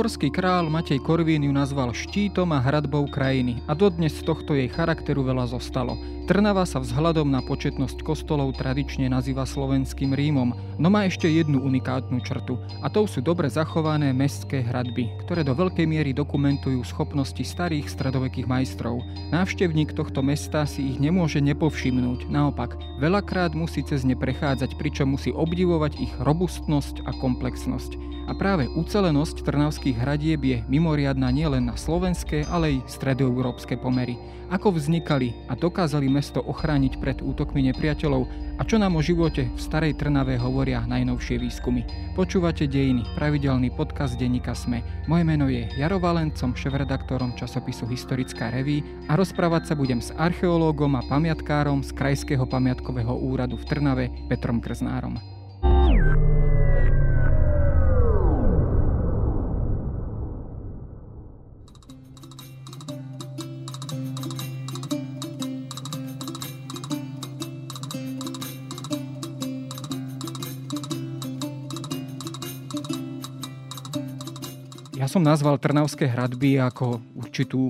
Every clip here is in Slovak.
Uhorský král Matej Korvín ju nazval štítom a hradbou krajiny a dodnes z tohto jej charakteru veľa zostalo. Trnava sa vzhľadom na početnosť kostolov tradične nazýva slovenským Rímom, no má ešte jednu unikátnu črtu a tou sú dobre zachované mestské hradby, ktoré do veľkej miery dokumentujú schopnosti starých stredovekých majstrov. Návštevník tohto mesta si ich nemôže nepovšimnúť, naopak, veľakrát musí cez ne prechádzať, pričom musí obdivovať ich robustnosť a komplexnosť. A práve ucelenosť trnavských hradieb je mimoriadná nielen na slovenské, ale aj stredoeurópske pomery. Ako vznikali a dokázali mesto ochrániť pred útokmi nepriateľov a čo nám o živote v starej Trnave hovoria najnovšie výskumy. Počúvate Dejiny, pravidelný podcast denníka Sme. Moje meno je Jaro Valent, som šéf-redaktorom časopisu Historická reví a rozprávať sa budem s archeológom a pamiatkárom z Krajského pamiatkového úradu v Trnave Petrom Krznárom. Som nazval Trnavské hradby ako určitú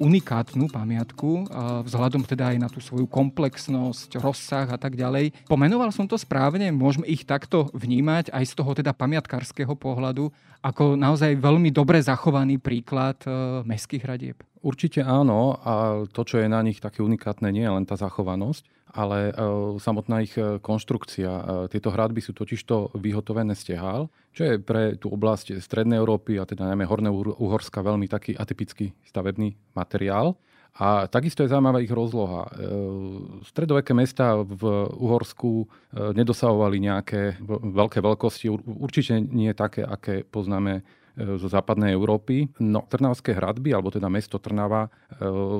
unikátnu pamiatku, vzhľadom teda aj na tú svoju komplexnosť, rozsah a tak ďalej. Pomenoval som to správne, môžeme ich takto vnímať aj z toho teda pamiatkárskeho pohľadu ako naozaj veľmi dobre zachovaný príklad mestských hradieb. Určite áno a to, čo je na nich také unikátne, nie je len tá zachovanosť, ale e, samotná ich e, konštrukcia. E, tieto hradby sú totižto vyhotovené z tehál, čo je pre tú oblasť Strednej Európy a teda najmä Horné Uhorska veľmi taký atypický stavebný materiál. A takisto je zaujímavá ich rozloha. Stredoveké mesta v Uhorsku nedosahovali nejaké veľké veľkosti, určite nie také, aké poznáme zo západnej Európy. No, Trnavské hradby, alebo teda mesto Trnava, e,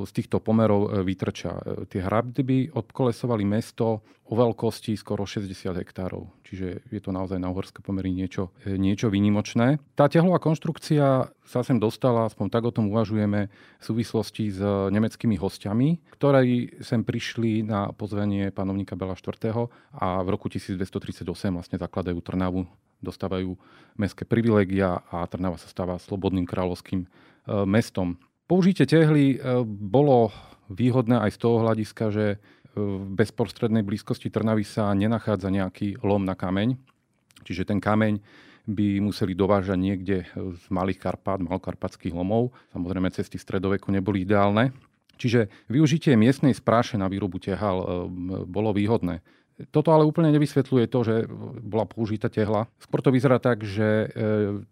z týchto pomerov e, vytrča. E, tie hradby obkolesovali mesto o veľkosti skoro 60 hektárov. Čiže je to naozaj na uhorské pomery niečo, niečo výnimočné. Tá tehlová konštrukcia sa sem dostala, aspoň tak o tom uvažujeme, v súvislosti s nemeckými hostiami, ktorí sem prišli na pozvanie panovníka Bela IV. a v roku 1238 vlastne zakladajú Trnavu dostávajú mestské privilégia a Trnava sa stáva slobodným kráľovským e, mestom. Použitie tehly e, bolo výhodné aj z toho hľadiska, že e, v bezprostrednej blízkosti Trnavy sa nenachádza nejaký lom na kameň, čiže ten kameň by museli dovážať niekde z malých Karpát, malokarpatských lomov. Samozrejme, cesty stredoveku neboli ideálne. Čiže využitie miestnej spráše na výrobu tehal bolo výhodné. Toto ale úplne nevysvetľuje to, že bola použitá tehla. Skôr to vyzerá tak, že e,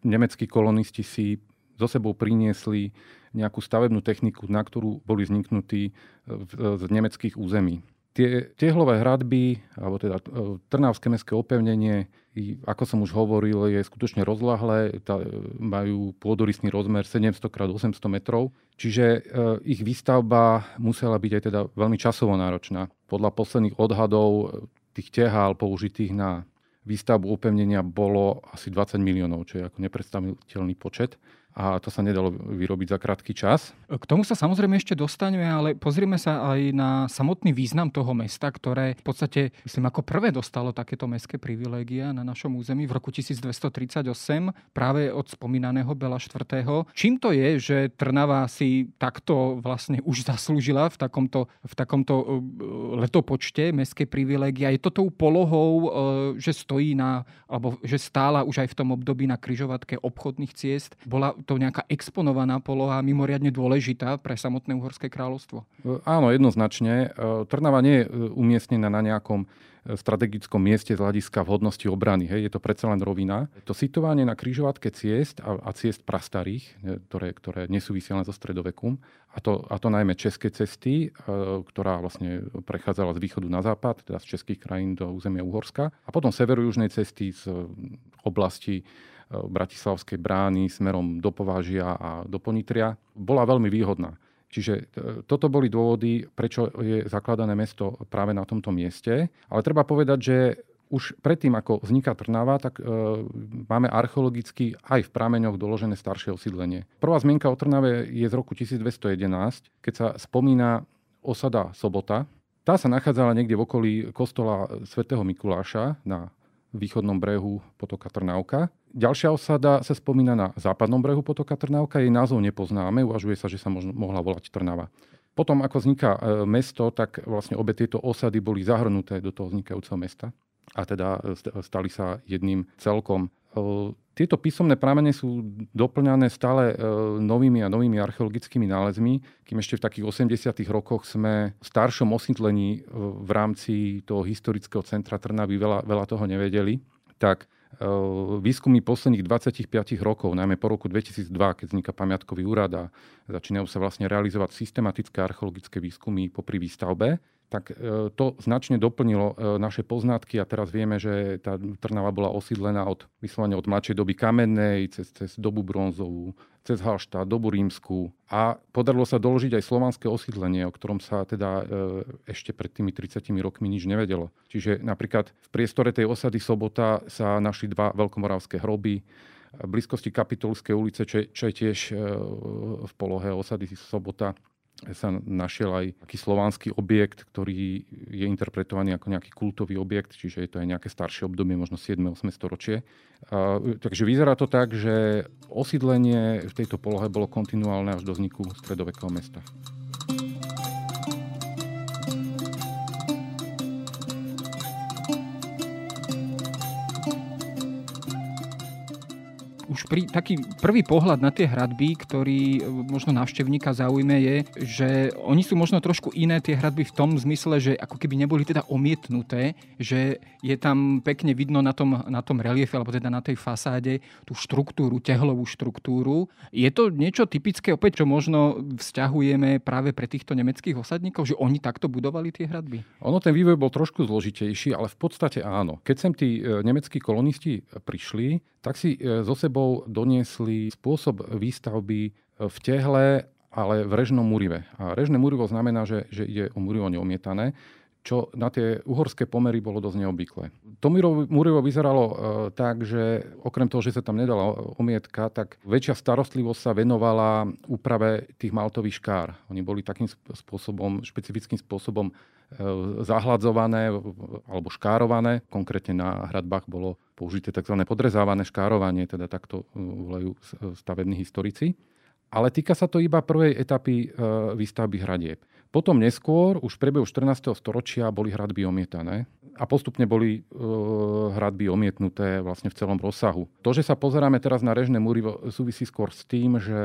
nemeckí kolonisti si zo sebou priniesli nejakú stavebnú techniku, na ktorú boli vzniknutí e, z nemeckých území. Tie tehlové hradby, alebo teda e, Trnavské mestské opevnenie, ako som už hovoril, je skutočne rozlahlé, majú pôdorysný rozmer 700 x 800 metrov, čiže ich výstavba musela byť aj teda veľmi časovo náročná. Podľa posledných odhadov tých tehál použitých na výstavbu upevnenia bolo asi 20 miliónov, čo je ako nepredstaviteľný počet a to sa nedalo vyrobiť za krátky čas. K tomu sa samozrejme ešte dostaneme, ale pozrime sa aj na samotný význam toho mesta, ktoré v podstate, myslím, ako prvé dostalo takéto mestské privilégia na našom území v roku 1238 práve od spomínaného Bela IV. Čím to je, že Trnava si takto vlastne už zaslúžila v takomto, v takomto e, letopočte mestské privilégia? Je to tou polohou, e, že stojí na, alebo že stála už aj v tom období na kryžovatke obchodných ciest? Bola to nejaká exponovaná poloha, mimoriadne dôležitá pre samotné Uhorské kráľovstvo? Áno, jednoznačne. E, Trnava nie je e, umiestnená na nejakom e, strategickom mieste z hľadiska vhodnosti obrany. Hej, je to predsa len rovina. To situovanie na križovatke ciest a, a ciest prastarých, ktoré, ktoré nesúvisia len so stredovekom, a to, a to najmä české cesty, ktorá vlastne prechádzala z východu na západ, teda z českých krajín do územia Uhorska, a potom severojužnej cesty z oblasti Bratislavskej brány smerom do Povážia a do Ponitria, bola veľmi výhodná. Čiže e, toto boli dôvody, prečo je zakladané mesto práve na tomto mieste. Ale treba povedať, že už predtým, ako vzniká Trnava, tak e, máme archeologicky aj v prameňoch doložené staršie osídlenie. Prvá zmienka o Trnave je z roku 1211, keď sa spomína osada Sobota. Tá sa nachádzala niekde v okolí kostola svätého Mikuláša na východnom brehu potoka Trnavka. Ďalšia osada sa spomína na západnom brehu potoka Trnavka, jej názov nepoznáme, uvažuje sa, že sa možno, mohla volať Trnava. Potom, ako vzniká e, mesto, tak vlastne obe tieto osady boli zahrnuté do toho vznikajúceho mesta a teda e, stali sa jedným celkom. Tieto písomné pramene sú doplňané stále novými a novými archeologickými nálezmi, kým ešte v takých 80. rokoch sme v staršom osídlení v rámci toho historického centra Trnavy veľa, veľa toho nevedeli. Tak výskumy posledných 25 rokov, najmä po roku 2002, keď vzniká pamiatkový úrad a začínajú sa vlastne realizovať systematické archeologické výskumy popri výstavbe, tak e, to značne doplnilo e, naše poznatky a teraz vieme, že tá Trnava bola osídlená od, vyslovene od mladšej doby kamennej, cez, cez dobu bronzovú, cez Halštát, dobu rímsku. A podarilo sa doložiť aj slovanské osídlenie, o ktorom sa teda e, ešte pred tými 30 rokmi nič nevedelo. Čiže napríklad v priestore tej osady Sobota sa našli dva veľkomoravské hroby, blízkosti Kapitolskej ulice, čo je, čo je tiež v polohe osady Sobota sa našiel aj taký slovanský objekt, ktorý je interpretovaný ako nejaký kultový objekt, čiže je to aj nejaké staršie obdobie, možno 7-8 storočie. takže vyzerá to tak, že osídlenie v tejto polohe bolo kontinuálne až do vzniku stredovekého mesta. Už pri, taký prvý pohľad na tie hradby, ktorý e, možno návštevníka zaujme, je, že oni sú možno trošku iné tie hradby v tom zmysle, že ako keby neboli teda omietnuté, že je tam pekne vidno na tom, na tom reliefe, alebo teda na tej fasáde tú štruktúru, tehlovú štruktúru. Je to niečo typické opäť, čo možno vzťahujeme práve pre týchto nemeckých osadníkov, že oni takto budovali tie hradby? Ono ten vývoj bol trošku zložitejší, ale v podstate áno. Keď sem tí e, nemeckí kolonisti prišli, tak si e, so sebou doniesli spôsob výstavby e, v tehle, ale v režnom múrive. A režné múrivo znamená, že, že ide o múrivo neomietané, čo na tie uhorské pomery bolo dosť neobvyklé. To múrivo vyzeralo e, tak, že okrem toho, že sa tam nedala omietka, tak väčšia starostlivosť sa venovala úprave tých maltových škár. Oni boli takým spôsobom, špecifickým spôsobom zahladzované alebo škárované. Konkrétne na hradbách bolo použité tzv. podrezávané škárovanie, teda takto uh, volajú stavební historici. Ale týka sa to iba prvej etapy uh, výstavby hradieb. Potom neskôr, už v priebehu 14. storočia, boli hradby omietané a postupne boli e, hradby omietnuté vlastne v celom rozsahu. To, že sa pozeráme teraz na režné múry, súvisí skôr s tým, že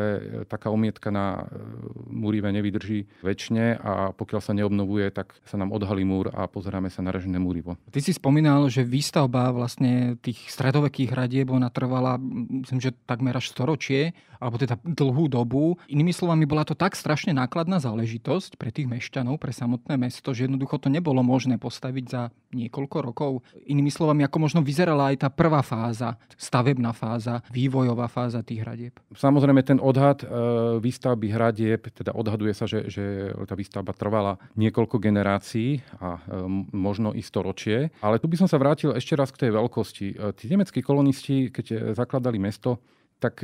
taká omietka na e, múrive nevydrží väčšine a pokiaľ sa neobnovuje, tak sa nám odhalí múr a pozeráme sa na režné múrivo. Ty si spomínal, že výstavba vlastne tých stredovekých hradieb ona trvala, myslím, že takmer až storočie, alebo teda dlhú dobu. Inými slovami, bola to tak strašne nákladná záležitosť pre tých mešťanov, pre samotné mesto, že jednoducho to nebolo možné postaviť za niekoľko rokov. Inými slovami, ako možno vyzerala aj tá prvá fáza, stavebná fáza, vývojová fáza tých hradieb? Samozrejme, ten odhad e, výstavby hradieb, teda odhaduje sa, že, že tá výstavba trvala niekoľko generácií a e, možno i storočie. Ale tu by som sa vrátil ešte raz k tej veľkosti. E, tí nemeckí kolonisti, keď zakladali mesto, tak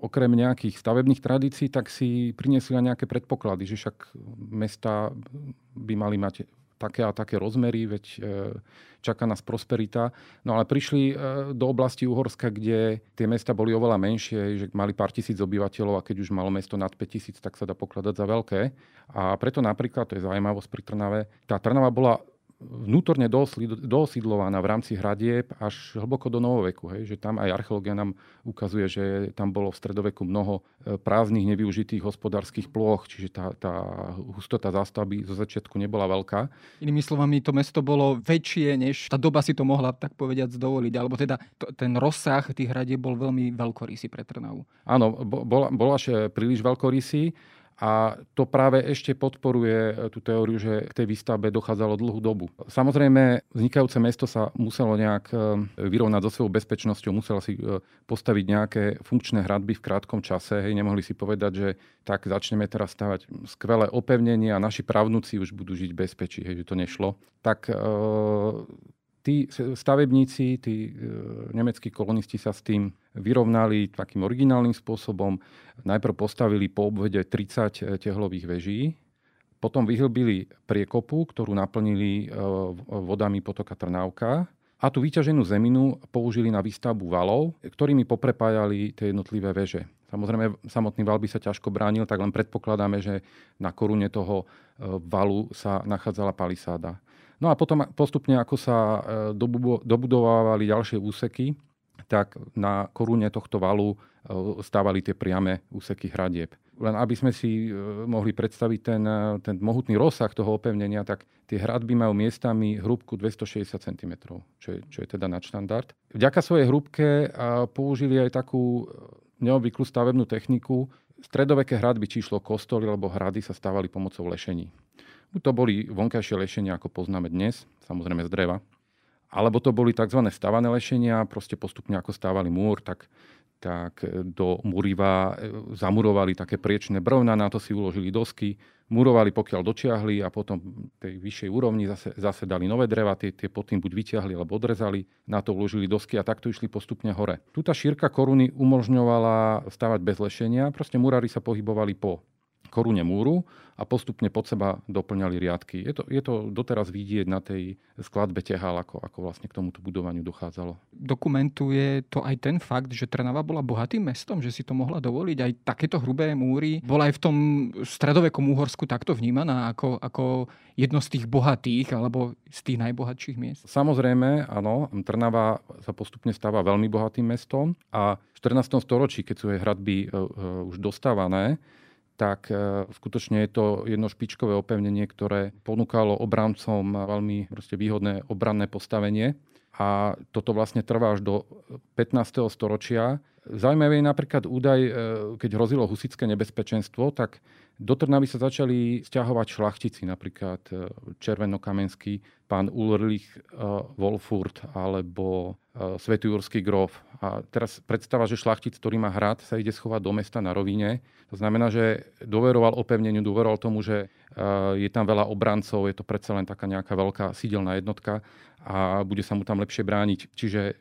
okrem nejakých stavebných tradícií, tak si priniesli aj nejaké predpoklady, že však mesta by mali mať také a také rozmery, veď e, čaká nás prosperita. No ale prišli e, do oblasti Uhorska, kde tie mesta boli oveľa menšie, že mali pár tisíc obyvateľov a keď už malo mesto nad 5 tisíc, tak sa dá pokladať za veľké. A preto napríklad, to je zaujímavosť pri Trnave, tá Trnava bola vnútorne doosídlovaná v rámci hradieb až hlboko do novoveku. Hej? Že tam aj archeológia nám ukazuje, že tam bolo v stredoveku mnoho e, prázdnych, nevyužitých hospodárskych ploch, čiže tá, tá hustota zástavby zo začiatku nebola veľká. Inými slovami, to mesto bolo väčšie, než tá doba si to mohla tak povediať dovoliť, alebo teda to, ten rozsah tých hradieb bol veľmi veľkorysý pre Trnavu. Áno, bol, bol až príliš veľkorysý a to práve ešte podporuje e, tú teóriu, že k tej výstavbe dochádzalo dlhú dobu. Samozrejme, vznikajúce mesto sa muselo nejak e, vyrovnať so svojou bezpečnosťou, muselo si e, postaviť nejaké funkčné hradby v krátkom čase. Hej, nemohli si povedať, že tak začneme teraz stavať skvelé opevnenie a naši právnuci už budú žiť bezpečí, hej, že to nešlo. Tak tí stavebníci, tí e, nemeckí kolonisti sa s tým vyrovnali takým originálnym spôsobom. Najprv postavili po obvede 30 e, tehlových veží, potom vyhlbili priekopu, ktorú naplnili e, vodami potoka Trnávka a tú vyťaženú zeminu použili na výstavbu valov, ktorými poprepájali tie jednotlivé veže. Samozrejme, samotný val by sa ťažko bránil, tak len predpokladáme, že na korune toho valu sa nachádzala palisáda. No a potom postupne, ako sa e, dobudovávali ďalšie úseky, tak na korune tohto valu e, stávali tie priame úseky hradieb. Len aby sme si e, mohli predstaviť ten, ten mohutný rozsah toho opevnenia, tak tie hradby majú miestami hrúbku 260 cm, čo je, čo je teda nadštandard. Vďaka svojej hrúbke použili aj takú neobvyklú stavebnú techniku. Stredoveké hradby, či išlo kostoly alebo hrady, sa stávali pomocou lešení. To boli vonkajšie lešenia, ako poznáme dnes, samozrejme z dreva. Alebo to boli tzv. stavané lešenia, proste postupne ako stávali múr, tak, tak do muriva e, zamurovali také priečné brvna, na to si uložili dosky, murovali pokiaľ dočiahli a potom tej vyššej úrovni zase, zase dali nové dreva, tie, tie pod tým buď vyťahli alebo odrezali, na to uložili dosky a takto išli postupne hore. Tuta šírka koruny umožňovala stavať bez lešenia, proste murári sa pohybovali po korune múru a postupne pod seba doplňali riadky. Je to, je to doteraz vidieť na tej skladbe tehal, ako, ako vlastne k tomuto budovaniu dochádzalo. Dokumentuje to aj ten fakt, že Trnava bola bohatým mestom, že si to mohla dovoliť. Aj takéto hrubé múry bola aj v tom stredovekom Úhorsku takto vnímaná ako, ako jedno z tých bohatých alebo z tých najbohatších miest? Samozrejme, áno. Trnava sa postupne stáva veľmi bohatým mestom a v 14. storočí, keď sú jej hradby uh, uh, už dostávané, tak e, skutočne je to jedno špičkové opevnenie, ktoré ponúkalo obrancom veľmi výhodné obranné postavenie. A toto vlastne trvá až do 15. storočia. Zaujímavý je napríklad údaj, e, keď hrozilo husické nebezpečenstvo, tak do Trnavy sa začali stiahovať šlachtici, napríklad e, Červenokamenský, pán Ulrich Wolfurt alebo Svetujurský grof. A teraz predstava, že šlachtic, ktorý má hrad, sa ide schovať do mesta na rovine. To znamená, že dôveroval opevneniu, dôveroval tomu, že je tam veľa obrancov, je to predsa len taká nejaká veľká sídelná jednotka a bude sa mu tam lepšie brániť. Čiže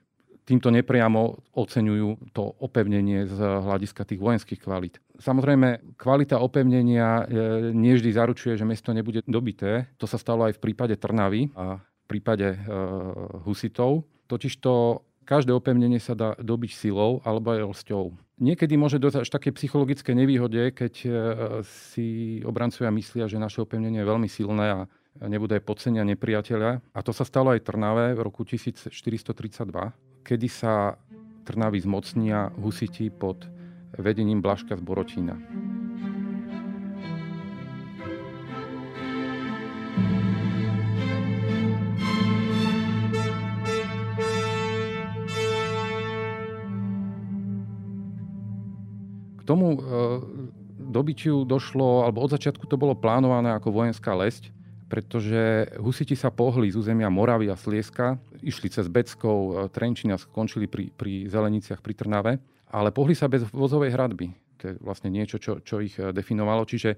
týmto nepriamo oceňujú to opevnenie z hľadiska tých vojenských kvalít. Samozrejme, kvalita opevnenia e, nie vždy zaručuje, že mesto nebude dobité. To sa stalo aj v prípade Trnavy a v prípade e, husitov. Totižto každé opevnenie sa dá dobiť silou alebo aj lsťou. Niekedy môže dojsť až také psychologické nevýhode, keď e, si obrancovia myslia, že naše opevnenie je veľmi silné a nebude aj podcenia nepriateľa. A to sa stalo aj Trnave v roku 1432 kedy sa Trnavy zmocnia husiti pod vedením Blaška z Borotína. K tomu e, dobyčiu došlo, alebo od začiatku to bolo plánované ako vojenská lesť, pretože husiti sa pohli z územia Moravy a Slieska, išli cez Beckov, e, Trenčín a skončili pri, pri Zeleniciach pri Trnave, ale pohli sa bez vozovej hradby. To je vlastne niečo, čo, čo ich e, definovalo, čiže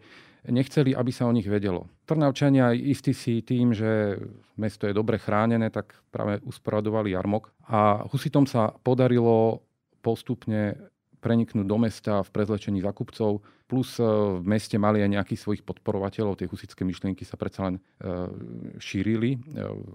nechceli, aby sa o nich vedelo. Trnavčania istí si tým, že mesto je dobre chránené, tak práve usporadovali jarmok a husitom sa podarilo postupne preniknúť do mesta v prezlečení zakupcov, plus e, v meste mali aj nejakých svojich podporovateľov, tie husické myšlienky sa predsa len e, šírili, e,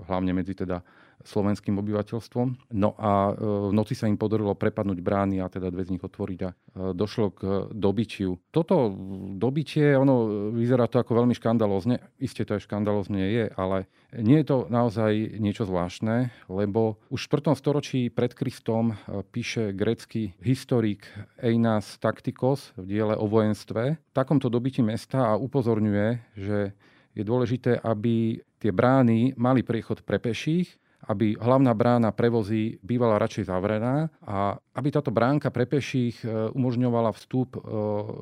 hlavne medzi teda slovenským obyvateľstvom. No a v noci sa im podarilo prepadnúť brány a teda dve z nich otvoriť a došlo k dobytiu. Toto dobytie, ono vyzerá to ako veľmi škandalózne, isté to aj škandalózne je, ale nie je to naozaj niečo zvláštne, lebo už v 4. storočí pred Kristom píše grécky historik Einas Taktikos v diele o vojenstve v takomto dobití mesta a upozorňuje, že je dôležité, aby tie brány mali priechod pre peších aby hlavná brána prevozy bývala radšej zavrená a aby táto bránka pre peších e, umožňovala vstup e,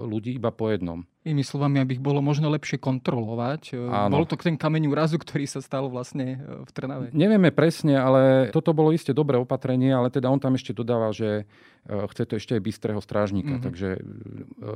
ľudí iba po jednom. Inými slovami, aby ich bolo možno lepšie kontrolovať. E, Áno. Bol to ten kameň úrazu, ktorý sa stal vlastne v Trnave? Nevieme presne, ale toto bolo isté dobré opatrenie, ale teda on tam ešte dodáva, že chce to ešte aj bystrého strážnika, mm-hmm. takže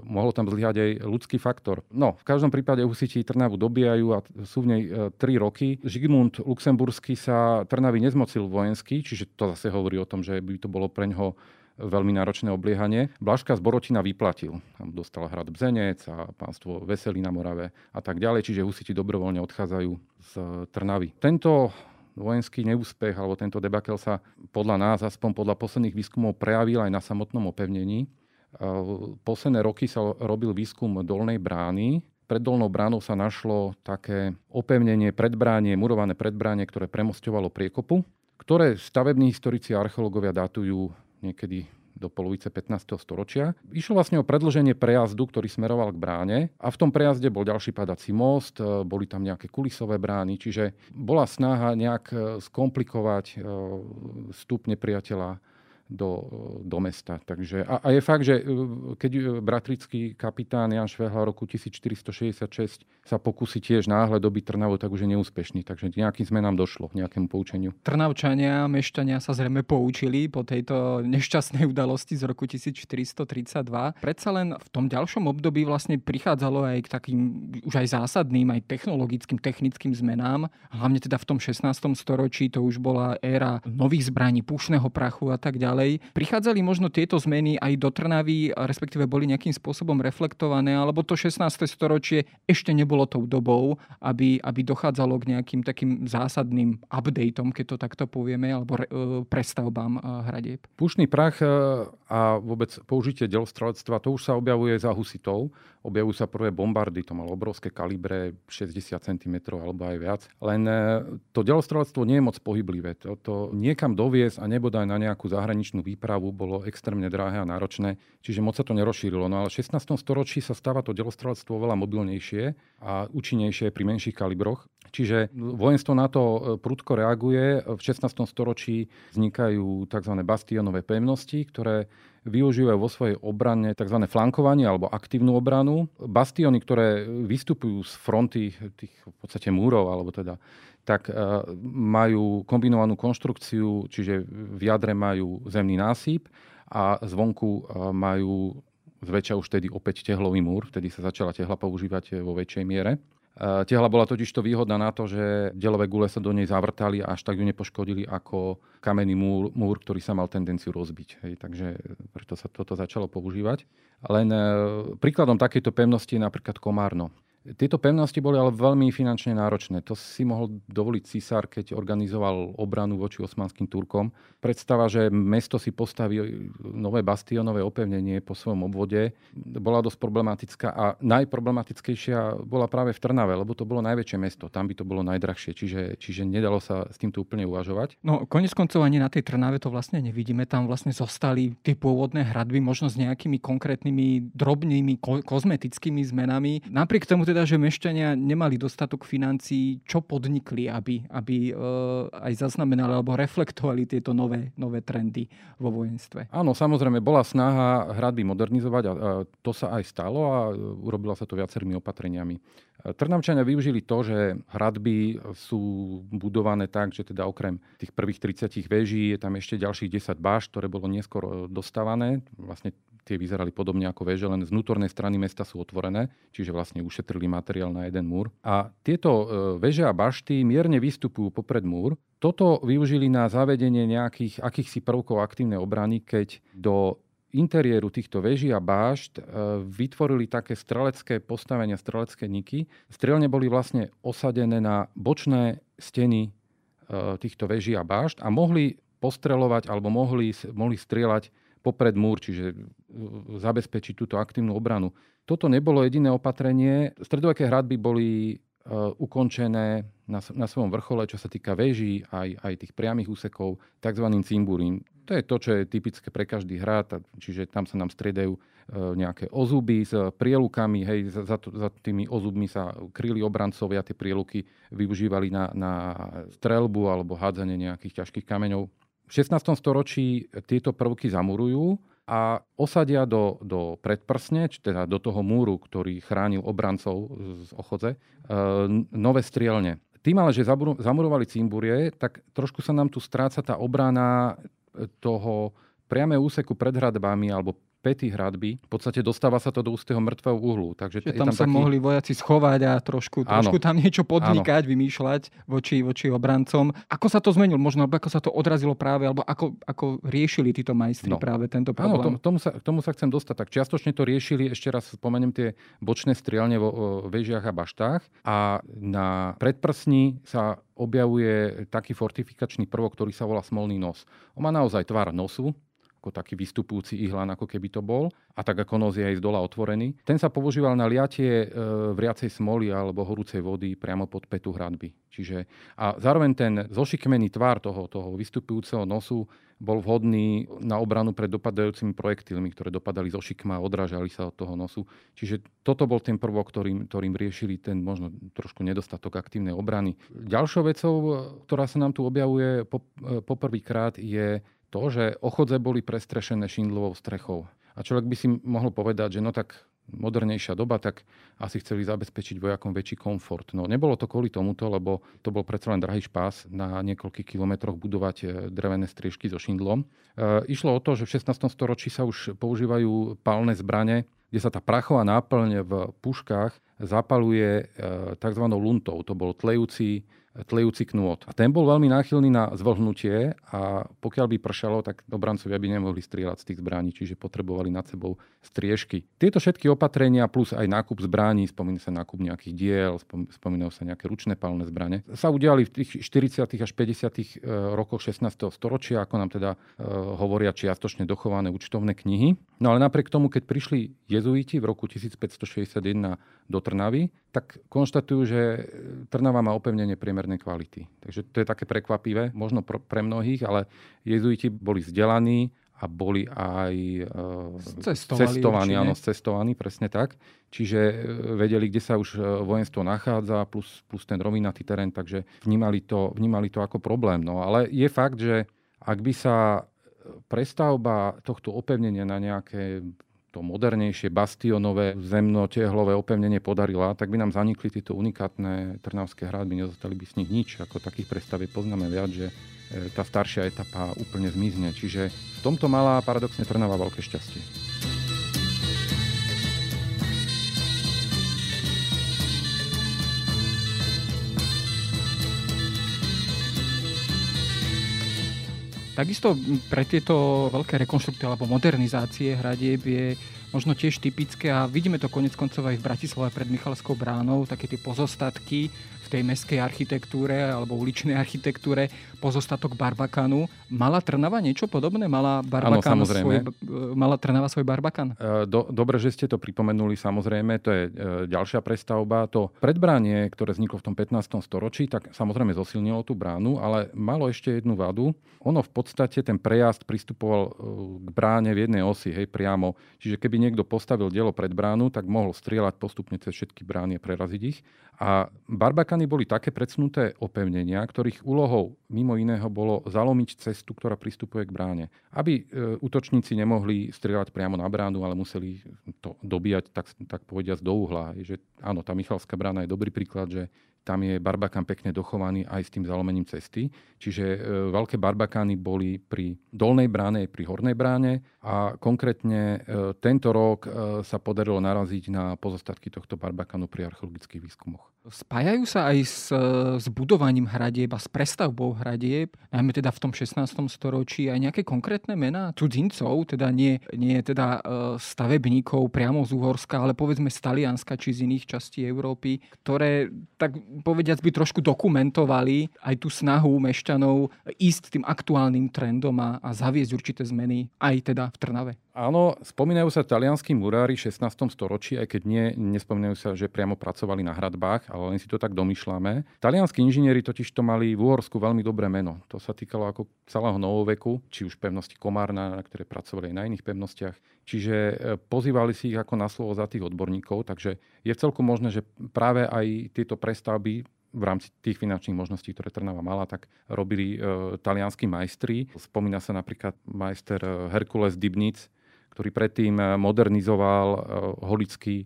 mohol tam zlyhať aj ľudský faktor. No, v každom prípade husiti Trnavu dobijajú a sú v nej 3 roky. Žigmund Luxemburský sa Trnavy nezmocil vojensky, čiže to zase hovorí o tom, že by to bolo pre ňoho veľmi náročné obliehanie. Blažka z Borotina vyplatil. Tam dostal hrad Bzenec a pánstvo Veselý na Morave a tak ďalej, čiže husiti dobrovoľne odchádzajú z Trnavy. Tento vojenský neúspech alebo tento debakel sa podľa nás, aspoň podľa posledných výskumov, prejavil aj na samotnom opevnení. Posledné roky sa robil výskum dolnej brány. Pred dolnou bránou sa našlo také opevnenie, predbránie, murované predbránie, ktoré premostovalo priekopu, ktoré stavební historici a archeológovia datujú niekedy do polovice 15. storočia. Išlo vlastne o predlženie prejazdu, ktorý smeroval k bráne a v tom prejazde bol ďalší padací most, e, boli tam nejaké kulisové brány, čiže bola snaha nejak e, skomplikovať e, vstup nepriateľa do, do mesta. Takže, a, a je fakt, že e, keď e, bratrický kapitán Jan Švehla roku 1466 sa pokusí tiež náhle dobiť Trnavu, tak už je neúspešný. Takže nejakým zmenám došlo, nejakému poučeniu. Trnavčania, mešťania sa zrejme poučili po tejto nešťastnej udalosti z roku 1432. Predsa len v tom ďalšom období vlastne prichádzalo aj k takým už aj zásadným, aj technologickým, technickým zmenám. Hlavne teda v tom 16. storočí to už bola éra nových zbraní, pušného prachu a tak ďalej ďalej. Prichádzali možno tieto zmeny aj do Trnavy, respektíve boli nejakým spôsobom reflektované, alebo to 16. storočie ešte nebolo tou dobou, aby, aby dochádzalo k nejakým takým zásadným updateom, keď to takto povieme, alebo re, e, prestavbám e, hradieb. Pušný prach e, a vôbec použitie delostrelectva, to už sa objavuje za husitov. Objavujú sa prvé bombardy, to malo obrovské kalibre, 60 cm alebo aj viac. Len to delostrelectvo nie je moc pohyblivé. To, to niekam doviesť a nebodaj na nejakú zahraničnú zahraničnú výpravu bolo extrémne drahé a náročné, čiže moc sa to nerozšírilo. No ale v 16. storočí sa stáva to delostrelectvo oveľa mobilnejšie a účinnejšie pri menších kalibroch. Čiže vojenstvo na to e, prudko reaguje. V 16. storočí vznikajú tzv. bastionové pevnosti, ktoré využívajú vo svojej obrane tzv. flankovanie alebo aktívnu obranu. Bastiony, ktoré vystupujú z fronty tých v podstate múrov, alebo teda tak e, majú kombinovanú konštrukciu, čiže v jadre majú zemný násyp a zvonku e, majú zväčša už tedy opäť tehlový múr, vtedy sa začala tehla používať vo väčšej miere. E, tehla bola totiž to výhodná na to, že delové gule sa do nej zavrtali a až tak ju nepoškodili ako kamenný múr, múr ktorý sa mal tendenciu rozbiť. Hej, takže preto sa toto začalo používať. Len príkladom takejto pevnosti je napríklad Komárno. Tieto pevnosti boli ale veľmi finančne náročné. To si mohol dovoliť císar, keď organizoval obranu voči osmanským Turkom. Predstava, že mesto si postaví nové bastionové opevnenie po svojom obvode, bola dosť problematická a najproblematickejšia bola práve v Trnave, lebo to bolo najväčšie mesto. Tam by to bolo najdrahšie, čiže, čiže nedalo sa s týmto úplne uvažovať. No, konec koncov ani na tej Trnave to vlastne nevidíme. Tam vlastne zostali tie pôvodné hradby, možno s nejakými konkrétnymi drobnými ko- kozmetickými zmenami. Napriek tomu teda teda, že mešťania nemali dostatok financií, čo podnikli, aby, aby uh, aj zaznamenali alebo reflektovali tieto nové, nové trendy vo vojenstve? Áno, samozrejme, bola snaha hradby modernizovať a, to sa aj stalo a urobila sa to viacerými opatreniami. Trnavčania využili to, že hradby sú budované tak, že teda okrem tých prvých 30 veží je tam ešte ďalších 10 báš, ktoré bolo neskôr e, dostávané. Vlastne tie vyzerali podobne ako veže, len z vnútornej strany mesta sú otvorené, čiže vlastne ušetrili materiál na jeden múr. A tieto e, veže a bašty mierne vystupujú popred múr. Toto využili na zavedenie nejakých akýchsi prvkov aktívnej obrany, keď do interiéru týchto veží a bášt e, vytvorili také strelecké postavenia, strelecké niky. Strelne boli vlastne osadené na bočné steny e, týchto veží a bášt a mohli postrelovať alebo mohli, mohli strieľať popred múr, čiže e, zabezpečiť túto aktívnu obranu. Toto nebolo jediné opatrenie. Stredoveké hradby boli ukončené na, na svojom vrchole, čo sa týka veží, aj, aj tých priamých úsekov, tzv. cimburín. To je to, čo je typické pre každý hrad, čiže tam sa nám striedajú e, nejaké ozuby s prielukami, hej, za, za tými ozubmi sa kryli obrancovia, tie prieluky využívali na, na strelbu alebo hádzanie nejakých ťažkých kameňov. V 16. storočí tieto prvky zamurujú a osadia do, do predprsne, teda do toho múru, ktorý chránil obrancov z ochodze, e, nové strielne. Tým ale, že zamurovali cimburie, tak trošku sa nám tu stráca tá obrana toho priame úseku pred hradbami alebo pety hradby. V podstate dostáva sa to do ústého mŕtvého uhlu. Takže Čiže tam, tam sa taký... mohli vojaci schovať a trošku, trošku tam niečo podnikať, Áno. vymýšľať voči, voči obrancom. Ako sa to zmenilo? Možno ako sa to odrazilo práve, alebo ako, ako riešili títo majstri no. práve tento problém? Áno, tomu, sa, k tomu sa chcem dostať. Tak čiastočne to riešili, ešte raz spomeniem tie bočné strielne vo vežiach a baštách. A na predprsni sa objavuje taký fortifikačný prvok, ktorý sa volá smolný nos. On má naozaj tvar nosu, ako taký vystupujúci ihlan, ako keby to bol. A tak ako nos je aj z dola otvorený. Ten sa používal na liatie e, vriacej smoly alebo horúcej vody priamo pod petu hradby. Čiže, a zároveň ten zošikmený tvar toho, toho vystupujúceho nosu bol vhodný na obranu pred dopadajúcimi projektilmi, ktoré dopadali zo šikma a odrážali sa od toho nosu. Čiže toto bol ten prvok, ktorým, ktorým riešili ten možno trošku nedostatok aktívnej obrany. Ďalšou vecou, ktorá sa nám tu objavuje poprvýkrát, je to, že ochodze boli prestrešené šindlovou strechou. A človek by si mohol povedať, že no tak modernejšia doba, tak asi chceli zabezpečiť vojakom väčší komfort. No nebolo to kvôli tomuto, lebo to bol predsa len drahý špás na niekoľkých kilometroch budovať e, drevené striežky so šindlom. E, išlo o to, že v 16. storočí sa už používajú palné zbrane, kde sa tá prachová náplň v puškách zapaluje e, tzv. luntou. To bol tlejúci tlejúci knôt. A ten bol veľmi náchylný na zvlhnutie a pokiaľ by pršalo, tak obrancovia by nemohli strieľať z tých zbraní, čiže potrebovali nad sebou striežky. Tieto všetky opatrenia plus aj nákup zbraní, spomína sa nákup nejakých diel, spomínajú sa nejaké ručné palné zbranie, sa udiali v tých 40. až 50. E, rokoch 16. storočia, ako nám teda e, hovoria čiastočne dochované účtovné knihy. No ale napriek tomu, keď prišli jezuiti v roku 1561 do Trnavy, tak konštatujú, že Trnava má opevnenie priemernej kvality. Takže to je také prekvapivé, možno pre mnohých, ale jezuiti boli vzdelaní a boli aj e, cestovali, cestovaní, áno, cestovaní, presne tak. Čiže e, vedeli, kde sa už e, vojenstvo nachádza, plus, plus ten rovinatý terén, takže vnímali to, vnímali to ako problém. No, ale je fakt, že ak by sa prestavba tohto opevnenia na nejaké to modernejšie bastionové zemno-tehlové opevnenie podarila, tak by nám zanikli tieto unikátne trnavské hradby, nezostali by z nich nič. Ako takých predstav poznáme viac, že e, tá staršia etapa úplne zmizne. Čiže v tomto malá paradoxne Trnava veľké šťastie. Takisto pre tieto veľké rekonštrukcie alebo modernizácie hradieb je možno tiež typické a vidíme to konec koncov aj v Bratislave pred Michalskou bránou, také tie pozostatky v tej meskej architektúre alebo uličnej architektúre pozostatok Barbakanu. Mala Trnava niečo podobné? Mala, Barbakan ano, svoj, mala Trnava svoj Barbakan? E, do, dobre, že ste to pripomenuli, samozrejme. To je e, ďalšia prestavba. To predbránie, ktoré vzniklo v tom 15. storočí, tak samozrejme zosilnilo tú bránu, ale malo ešte jednu vadu. Ono v podstate ten prejazd pristupoval e, k bráne v jednej osi, hej, priamo. Čiže keby niekto postavil dielo pred bránu, tak mohol strieľať postupne cez všetky brány a preraziť ich. A barbakany boli také predsnuté opevnenia, ktorých úlohou mimo iného bolo zalomiť cestu, ktorá pristupuje k bráne. Aby e, útočníci nemohli strieľať priamo na bránu, ale museli to dobíjať, tak, tak povediať, do uhla. Že, áno, tá Michalská brána je dobrý príklad, že tam je barbakan pekne dochovaný aj s tým zalomením cesty. Čiže e, veľké barbakány boli pri dolnej bráne, pri hornej bráne a konkrétne e, tento rok e, sa podarilo naraziť na pozostatky tohto barbakanu pri archeologických výskumoch. Spájajú sa aj s, s budovaním hradieb a s prestavbou hradieb, najmä teda v tom 16. storočí, aj nejaké konkrétne mená cudzincov, teda nie, nie teda stavebníkov priamo z Uhorska, ale povedzme z Talianska či z iných častí Európy, ktoré tak povediac by trošku dokumentovali aj tú snahu mešťanov ísť tým aktuálnym trendom a, a zaviesť určité zmeny aj teda v Trnave. Áno, spomínajú sa talianskí murári v 16. storočí, aj keď nie, nespomínajú sa, že priamo pracovali na hradbách, ale len si to tak domýšľame. Talianskí inžinieri totiž to mali v Uhorsku veľmi dobré meno. To sa týkalo ako celého novoveku, či už pevnosti Komárna, na ktoré pracovali aj na iných pevnostiach. Čiže e, pozývali si ich ako na slovo za tých odborníkov, takže je celkom možné, že práve aj tieto prestavby v rámci tých finančných možností, ktoré Trnava mala, tak robili e, talianskí majstri. Spomína sa napríklad majster e, Herkules Dibnic, ktorý predtým eh, modernizoval eh, holický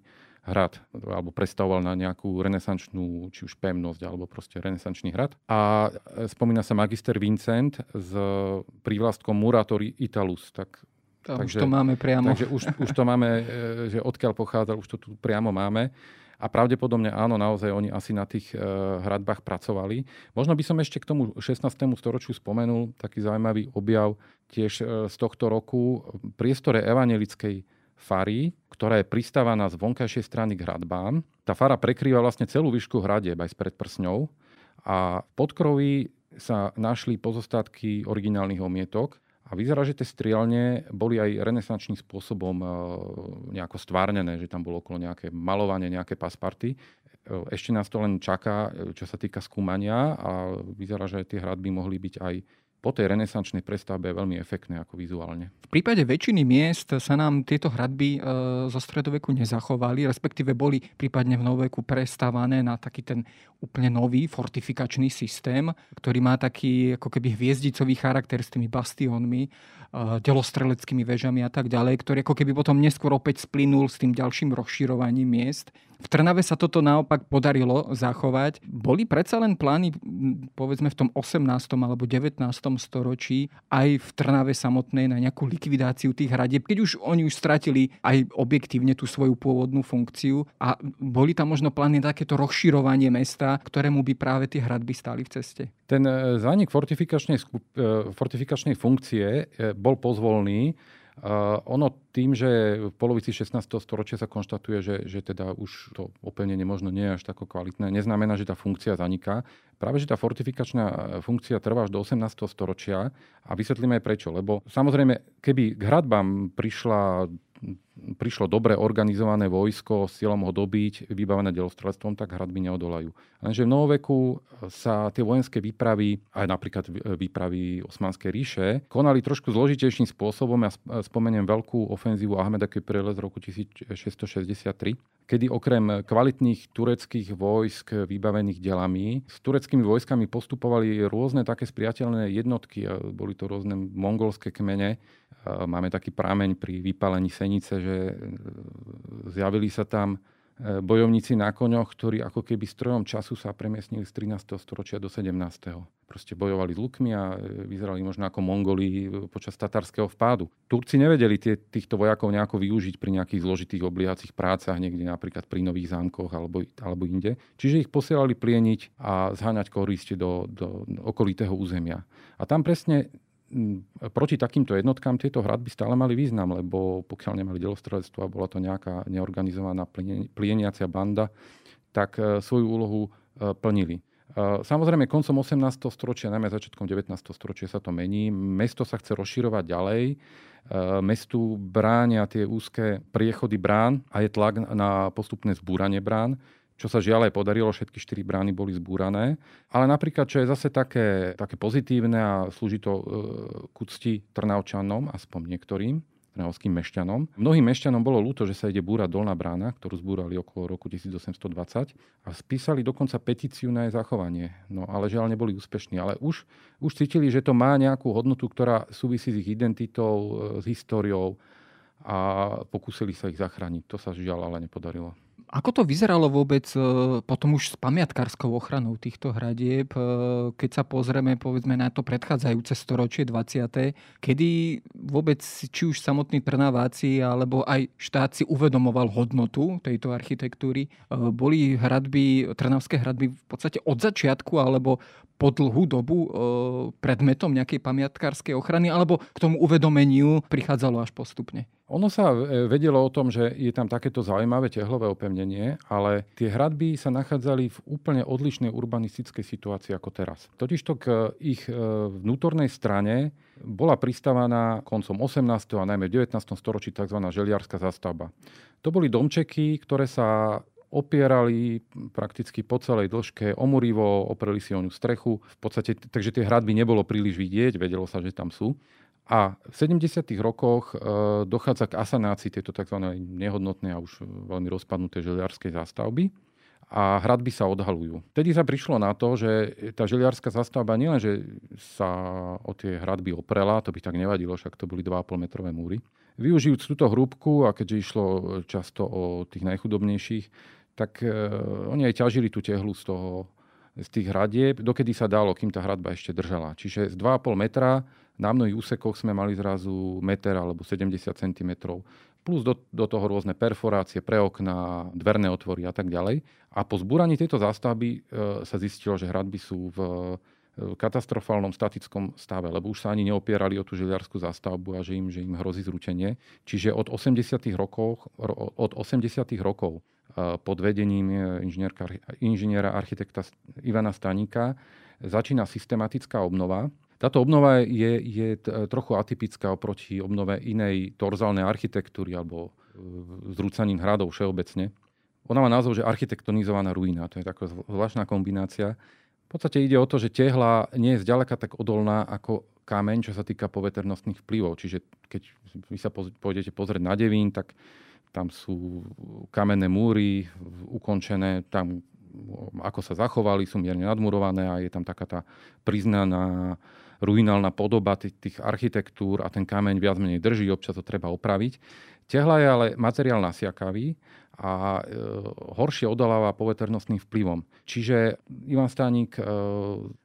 hrad alebo predstavoval na nejakú renesančnú či už pevnosť alebo proste renesančný hrad. A eh, spomína sa magister Vincent s prívlastkom Muratori Italus, tak To takže, už to máme priamo. Takže už, už to máme, že odkiaľ pochádza, už to tu priamo máme. A pravdepodobne áno, naozaj oni asi na tých e, hradbách pracovali. Možno by som ešte k tomu 16. storočiu spomenul taký zaujímavý objav tiež e, z tohto roku. V priestore evanelickej fary, ktorá je pristávaná z vonkajšej strany k hradbám. Tá fara prekrýva vlastne celú výšku hradieb aj s predprsňou a podkroví sa našli pozostatky originálnych omietok a vyzerá, že tie strielne boli aj renesančným spôsobom e, nejako stvárnené, že tam bolo okolo nejaké malovanie, nejaké pasparty. E, ešte nás to len čaká, e, čo sa týka skúmania a vyzerá, že tie hradby mohli byť aj po tej renesančnej prestavbe veľmi efektné ako vizuálne. V prípade väčšiny miest sa nám tieto hradby e, zo stredoveku nezachovali, respektíve boli prípadne v novoveku prestávané na taký ten úplne nový fortifikačný systém, ktorý má taký ako keby hviezdicový charakter s tými bastiónmi, delostreleckými väžami a tak ďalej, ktorý ako keby potom neskôr opäť splynul s tým ďalším rozširovaním miest. V Trnave sa toto naopak podarilo zachovať. Boli predsa len plány, povedzme v tom 18. alebo 19. storočí, aj v Trnave samotnej na nejakú likvidáciu tých hradieb, keď už oni už stratili aj objektívne tú svoju pôvodnú funkciu a boli tam možno plány na takéto rozširovanie mesta, ktorému by práve tie hradby stáli v ceste. Ten e, zánik fortifikačnej, e, fortifikačnej funkcie bol pozvolný. Uh, ono tým, že v polovici 16. storočia sa konštatuje, že, že teda už to opevnenie možno nie je až tako kvalitné, neznamená, že tá funkcia zaniká. Práve, že tá fortifikačná funkcia trvá až do 18. storočia a vysvetlíme aj prečo. Lebo samozrejme, keby k hradbám prišla prišlo dobre organizované vojsko s cieľom ho dobiť, vybavené delostrelectvom, tak hradby neodolajú. Lenže v novoveku sa tie vojenské výpravy, aj napríklad výpravy Osmanskej ríše, konali trošku zložitejším spôsobom. Ja spomeniem veľkú ofenzívu Ahmeda Kyprele z roku 1663, kedy okrem kvalitných tureckých vojsk vybavených delami, s tureckými vojskami postupovali rôzne také spriateľné jednotky, boli to rôzne mongolské kmene, Máme taký prameň pri vypálení senice, že e, zjavili sa tam bojovníci na koňoch, ktorí ako keby strojom času sa premiestnili z 13. storočia do 17. Proste bojovali s lukmi a e, vyzerali možno ako Mongoli počas tatarského vpádu. Turci nevedeli tie, týchto vojakov nejako využiť pri nejakých zložitých obliehacích prácach, niekde napríklad pri nových zámkoch alebo, alebo inde. Čiže ich posielali plieniť a zháňať koristi do, do okolitého územia. A tam presne proti takýmto jednotkám tieto hradby stále mali význam, lebo pokiaľ nemali delostrelectvo a bola to nejaká neorganizovaná plieniacia banda, tak e, svoju úlohu e, plnili. E, samozrejme, koncom 18. storočia, najmä začiatkom 19. storočia sa to mení. Mesto sa chce rozširovať ďalej. Mestu bránia tie úzke priechody brán a je tlak na postupné zbúranie brán čo sa žiaľ aj podarilo, všetky štyri brány boli zbúrané. Ale napríklad, čo je zase také, také pozitívne a slúži to e, k úcti Trnavčanom, aspoň niektorým, trnavským mešťanom. Mnohým mešťanom bolo ľúto, že sa ide búrať dolná brána, ktorú zbúrali okolo roku 1820 a spísali dokonca petíciu na jej zachovanie. No ale žiaľ neboli úspešní. Ale už, už cítili, že to má nejakú hodnotu, ktorá súvisí s ich identitou, e, s históriou a pokúsili sa ich zachrániť. To sa žiaľ ale nepodarilo. Ako to vyzeralo vôbec e, potom už s pamiatkárskou ochranou týchto hradieb, e, keď sa pozrieme povedzme na to predchádzajúce storočie 20. kedy vôbec či už samotní Trnaváci alebo aj štát si uvedomoval hodnotu tejto architektúry. E, boli hradby, Trnavské hradby v podstate od začiatku alebo po dlhú dobu predmetom nejakej pamiatkárskej ochrany alebo k tomu uvedomeniu prichádzalo až postupne? Ono sa e, vedelo o tom, že je tam takéto zaujímavé tehlové opevnenie, ale tie hradby sa nachádzali v úplne odlišnej urbanistickej situácii ako teraz. Totižto k ich e, vnútornej strane bola pristávaná koncom 18. a najmä v 19. storočí tzv. želiarská zastavba. To boli domčeky, ktoré sa opierali prakticky po celej dĺžke omurivo, opreli si o ňu strechu. V podstate, takže tie hradby nebolo príliš vidieť, vedelo sa, že tam sú. A v 70. rokoch e, dochádza k asanácii tejto tzv. nehodnotnej a už veľmi rozpadnuté želiarskej zástavby a hradby sa odhalujú. Vtedy sa prišlo na to, že tá želiarská zastavba nielen, že sa o tie hradby oprela, to by tak nevadilo, však to boli 2,5 metrové múry. Využijúc túto hrúbku, a keďže išlo často o tých najchudobnejších, tak e, oni aj ťažili tú tehlu z toho z tých hradieb, dokedy sa dalo, kým tá hradba ešte držala. Čiže z 2,5 metra na mnohých úsekoch sme mali zrazu meter alebo 70 cm. Plus do, do toho rôzne perforácie pre okna, dverné otvory a tak ďalej. A po zbúraní tejto zástavby e, sa zistilo, že hradby sú v katastrofálnom statickom stave, lebo už sa ani neopierali o tú žiliarskú zastavbu a že im, že im hrozí zrútenie. Čiže od 80. rokov, od 80. rokov pod vedením inžiniera architekta Ivana Staníka začína systematická obnova. Táto obnova je, je trochu atypická oproti obnove inej torzálnej architektúry alebo e, zrúcaním hradov všeobecne. Ona má názov, že architektonizovaná ruina. To je taká zvláštna kombinácia. V podstate ide o to, že tehla nie je zďaleka tak odolná ako kameň, čo sa týka poveternostných vplyvov. Čiže keď vy sa pôjdete pozrieť na Devín, tak tam sú kamenné múry ukončené, tam ako sa zachovali, sú mierne nadmurované a je tam taká tá priznaná ruinálna podoba tých, tých architektúr a ten kameň viac menej drží, občas to treba opraviť. Tehla je ale materiál nasiakavý a e, horšie odoláva poveternostným vplyvom. Čiže Ivan Stánik e,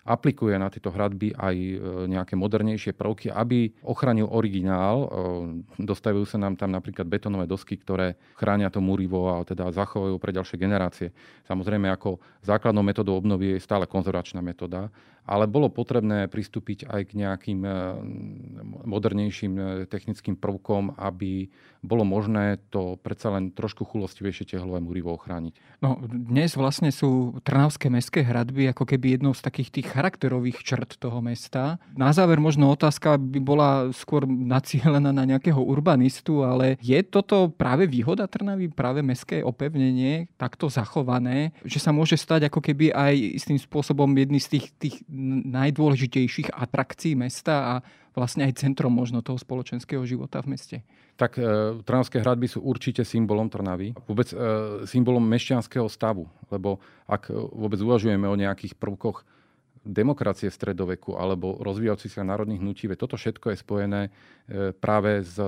aplikuje na tieto hradby aj e, nejaké modernejšie prvky, aby ochránil originál. E, dostavujú sa nám tam napríklad betonové dosky, ktoré chránia to múrivo a teda zachovajú pre ďalšie generácie. Samozrejme, ako základnou metodou obnovy je stále konzervačná metóda, ale bolo potrebné pristúpiť aj k nejakým e, modernejším e, technickým prvkom, aby bolo možné to predsa len trošku chulostivejšie tehlové múrivo ochrániť. No, dnes vlastne sú Trnavské mestské hradby ako keby jednou z takých tých charakterových črt toho mesta. Na záver možno otázka by bola skôr nacielená na nejakého urbanistu, ale je toto práve výhoda Trnavy, práve mestské opevnenie, takto zachované, že sa môže stať ako keby aj istým spôsobom jedný z tých, tých najdôležitejších atrakcií mesta a vlastne aj centrom možno toho spoločenského života v meste. Tak e, Trnavské hradby sú určite symbolom Trnavy, vôbec e, symbolom mešťanského stavu, lebo ak vôbec uvažujeme o nejakých prvkoch demokracie v stredoveku alebo rozvíjajúcich sa národných hnutí, toto všetko je spojené e, práve s e,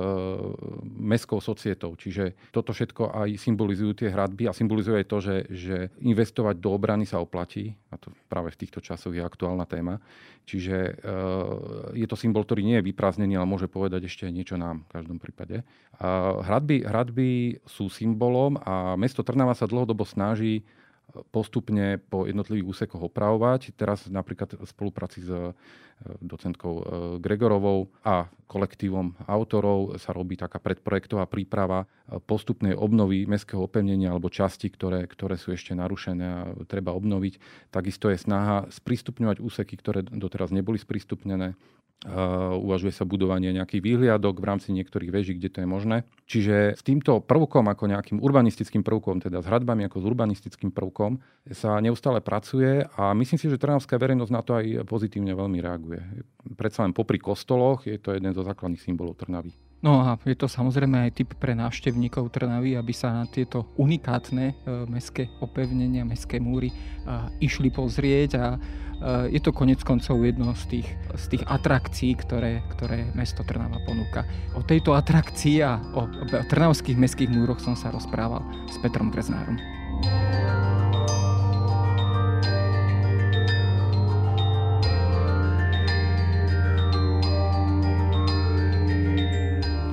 mestskou societou. Čiže toto všetko aj symbolizujú tie hradby a symbolizuje to, že, že investovať do obrany sa oplatí. A to práve v týchto časoch je aktuálna téma. Čiže e, je to symbol, ktorý nie je vyprázdnený, ale môže povedať ešte niečo nám v každom prípade. Hradby, hradby sú symbolom a mesto Trnava sa dlhodobo snaží postupne po jednotlivých úsekoch opravovať. Teraz napríklad v spolupráci s e, docentkou e, Gregorovou a kolektívom autorov sa robí taká predprojektová príprava e, postupnej obnovy mestského opevnenia alebo časti, ktoré, ktoré sú ešte narušené a treba obnoviť. Takisto je snaha sprístupňovať úseky, ktoré doteraz neboli sprístupnené uvažuje sa budovanie nejakých výhliadok v rámci niektorých veží, kde to je možné. Čiže s týmto prvkom ako nejakým urbanistickým prvkom, teda s hradbami ako s urbanistickým prvkom, sa neustále pracuje a myslím si, že trnavská verejnosť na to aj pozitívne veľmi reaguje. Predsa len popri kostoloch je to jeden zo základných symbolov Trnavy. No a je to samozrejme aj typ pre návštevníkov Trnavy, aby sa na tieto unikátne e, mestské opevnenia, mestské múry e, išli pozrieť a Eh, je to konec koncov jedno z tých, z tých atrakcií, ktoré, ktoré mesto Trnava ponúka. O tejto atrakcii a o, o trnavských mestských múroch som sa rozprával s Petrom Greznárom.